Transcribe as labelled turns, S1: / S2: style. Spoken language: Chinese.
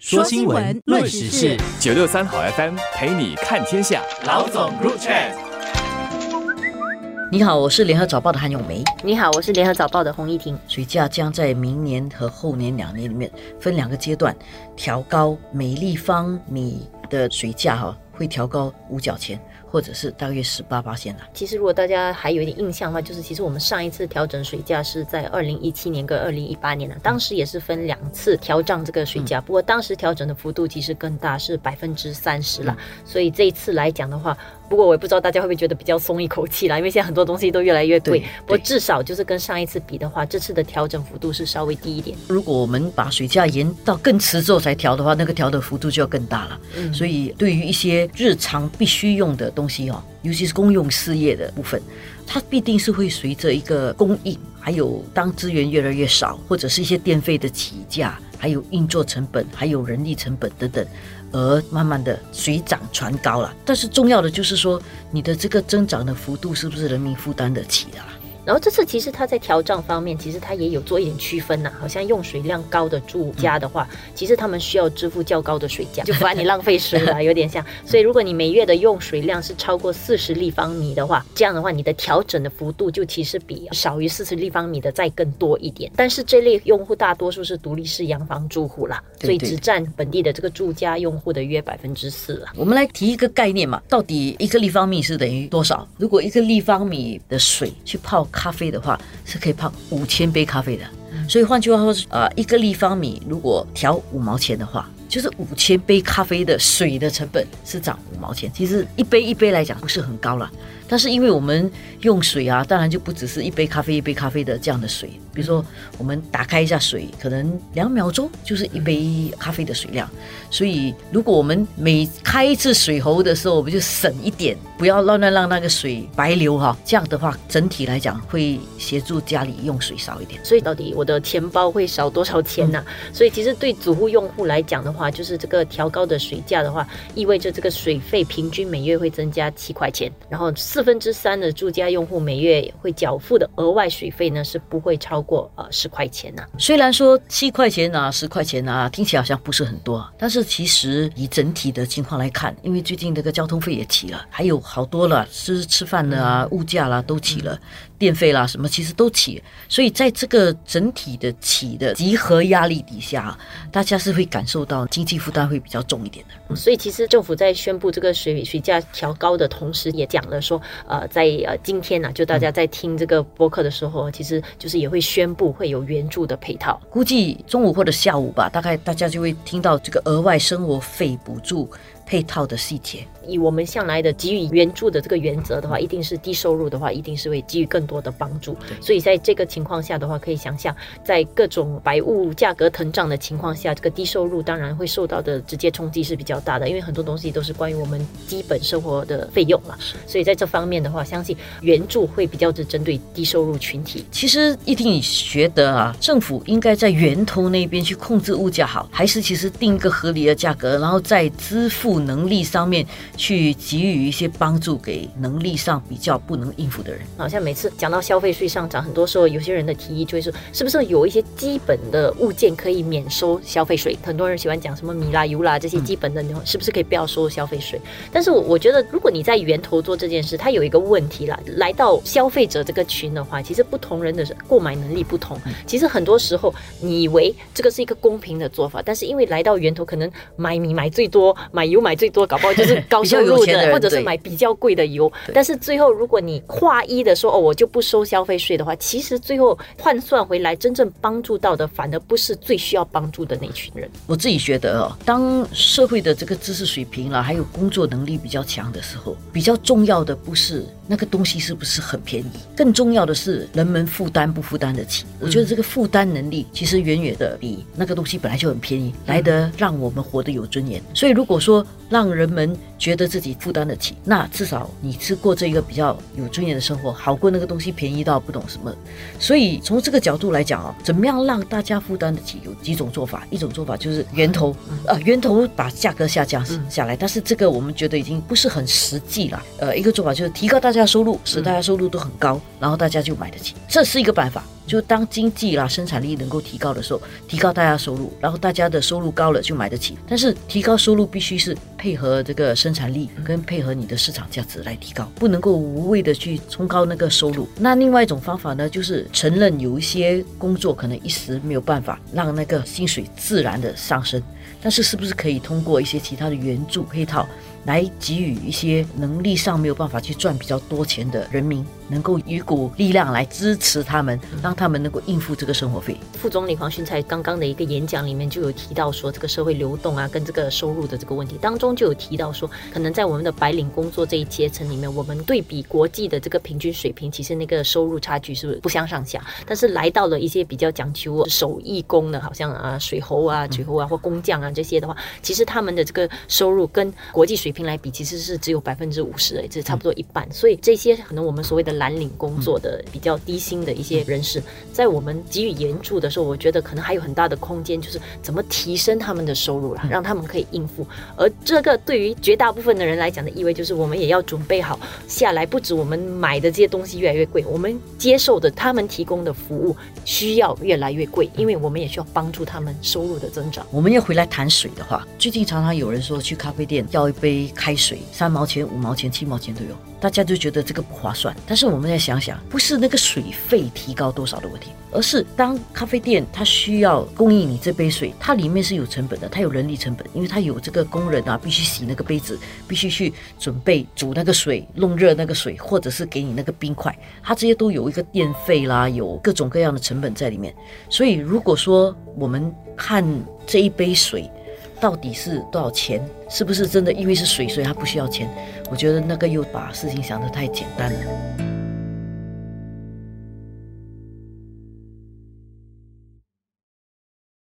S1: 说新闻，论时事，
S2: 九六三好 FM 陪你看天下。
S1: 老总入场。
S3: 你好，我是联合早报的韩永梅。
S4: 你好，我是联合早报的洪一婷。
S3: 水价将在明年和后年两年里面分两个阶段调高，每立方米的水价哈会调高五角钱。或者是大约十八八线了。
S4: 其实如果大家还有一点印象的话，就是其实我们上一次调整水价是在二零一七年跟二零一八年了，当时也是分两次调涨这个水价，不过当时调整的幅度其实更大，是百分之三十了。所以这一次来讲的话，不过我也不知道大家会不会觉得比较松一口气啦，因为现在很多东西都越来越贵。不过至少就是跟上一次比的话，这次的调整幅度是稍微低一点。
S3: 如果我们把水价延到更迟之后才调的话，那个调的幅度就要更大了。嗯所以对于一些日常必须用的东西哦。尤其是公用事业的部分，它必定是会随着一个供应，还有当资源越来越少，或者是一些电费的起价，还有运作成本，还有人力成本等等，而慢慢的水涨船高了。但是重要的就是说，你的这个增长的幅度是不是人民负担得起的？
S4: 然后这次其实它在调账方面，其实它也有做一点区分呐。好像用水量高的住家的话，其实他们需要支付较高的水价，就不然你浪费水了，有点像。所以如果你每月的用水量是超过四十立方米的话，这样的话你的调整的幅度就其实比少于四十立方米的再更多一点。但是这类用户大多数是独立式洋房住户啦，所以只占本地的这个住家用户的约百分之四了。
S3: 我们来提一个概念嘛，到底一个立方米是等于多少？如果一个立方米的水去泡。咖啡的话是可以泡五千杯咖啡的，所以换句话说，呃，一个立方米如果调五毛钱的话，就是五千杯咖啡的水的成本是涨五毛钱。其实一杯一杯来讲不是很高了。但是因为我们用水啊，当然就不只是一杯咖啡一杯咖啡的这样的水。比如说，我们打开一下水，可能两秒钟就是一杯咖啡的水量。所以，如果我们每开一次水喉的时候，我们就省一点，不要乱乱让那个水白流哈。这样的话，整体来讲会协助家里用水少一点。
S4: 所以，到底我的钱包会少多少钱呢？所以，其实对主户用户来讲的话，就是这个调高的水价的话，意味着这个水费平均每月会增加七块钱，然后四分之三的住家用户每月会缴付的额外水费呢，是不会超过呃十块钱呐。
S3: 虽然说七块钱啊、十块钱啊，听起来好像不是很多，但是其实以整体的情况来看，因为最近这个交通费也起了，还有好多了吃吃饭的啊、物价啦都起了。电费啦，什么其实都起，所以在这个整体的起的集合压力底下，大家是会感受到经济负担会比较重一点的。
S4: 所以其实政府在宣布这个水水价调高的同时，也讲了说，呃，在呃今天呢，就大家在听这个播客的时候，其实就是也会宣布会有援助的配套。
S3: 估计中午或者下午吧，大概大家就会听到这个额外生活费补助。配套的细节，
S4: 以我们向来的给予援助的这个原则的话，一定是低收入的话，一定是会给予更多的帮助。所以在这个情况下的话，可以想象，在各种白物价格腾涨的情况下，这个低收入当然会受到的直接冲击是比较大的，因为很多东西都是关于我们基本生活的费用嘛。所以在这方面的话，相信援助会比较是针对低收入群体。
S3: 其实一定你觉得啊，政府应该在源头那边去控制物价好，还是其实定一个合理的价格，然后再支付。能力上面去给予一些帮助给能力上比较不能应付的人，
S4: 好像每次讲到消费税上涨，很多时候有些人的提议就会说是不是有一些基本的物件可以免收消费税？很多人喜欢讲什么米啦、油啦这些基本的，是不是可以不要收消费税？但是我我觉得，如果你在源头做这件事，它有一个问题啦，来到消费者这个群的话，其实不同人的购买能力不同，其实很多时候你以为这个是一个公平的做法，但是因为来到源头，可能买米买最多，买油买。买最多搞不好就是 高收入的，或者是买比较贵的油。但是最后，如果你划一的说哦，我就不收消费税的话，其实最后换算回来，真正帮助到的反而不是最需要帮助的那群人。
S3: 我自己觉得哦，当社会的这个知识水平了，还有工作能力比较强的时候，比较重要的不是那个东西是不是很便宜，更重要的是人们负担不负担得起。我觉得这个负担能力其实远远的比那个东西本来就很便宜来得让我们活得有尊严。所以如果说让人们觉得自己负担得起，那至少你是过这一个比较有尊严的生活，好过那个东西便宜到不懂什么。所以从这个角度来讲啊，怎么样让大家负担得起？有几种做法，一种做法就是源头，呃，源头把价格下降下来。但是这个我们觉得已经不是很实际了。呃，一个做法就是提高大家的收入，使大家收入都很高，然后大家就买得起，这是一个办法。就当经济啦、生产力能够提高的时候，提高大家收入，然后大家的收入高了就买得起。但是提高收入必须是配合这个生产力跟配合你的市场价值来提高，不能够无谓的去冲高那个收入。那另外一种方法呢，就是承认有一些工作可能一时没有办法让那个薪水自然的上升，但是是不是可以通过一些其他的援助配套？来给予一些能力上没有办法去赚比较多钱的人民，能够一股力量来支持他们，让他们能够应付这个生活费。
S4: 副总理黄勋才刚刚的一个演讲里面就有提到说，这个社会流动啊，跟这个收入的这个问题当中就有提到说，可能在我们的白领工作这一阶层里面，我们对比国际的这个平均水平，其实那个收入差距是不相上下。但是来到了一些比较讲求手艺工的，好像啊水喉啊、水喉啊或工匠啊这些的话，其实他们的这个收入跟国际水平。来比其实是只有百分之五十，哎，这差不多一半。所以这些可能我们所谓的蓝领工作的比较低薪的一些人士，在我们给予援助的时候，我觉得可能还有很大的空间，就是怎么提升他们的收入啦，让他们可以应付。而这个对于绝大部分的人来讲的意味，就是我们也要准备好下来，不止我们买的这些东西越来越贵，我们接受的他们提供的服务需要越来越贵，因为我们也需要帮助他们收入的增长。
S3: 我们要回来谈水的话，最近常常有人说去咖啡店要一杯。开水三毛钱、五毛钱、七毛钱都有，大家就觉得这个不划算。但是我们再想想，不是那个水费提高多少的问题，而是当咖啡店它需要供应你这杯水，它里面是有成本的，它有人力成本，因为它有这个工人啊，必须洗那个杯子，必须去准备煮那个水、弄热那个水，或者是给你那个冰块，它这些都有一个电费啦，有各种各样的成本在里面。所以如果说我们看这一杯水，到底是多少钱？是不是真的因为是水，所以它不需要钱？我觉得那个又把事情想得太简单了。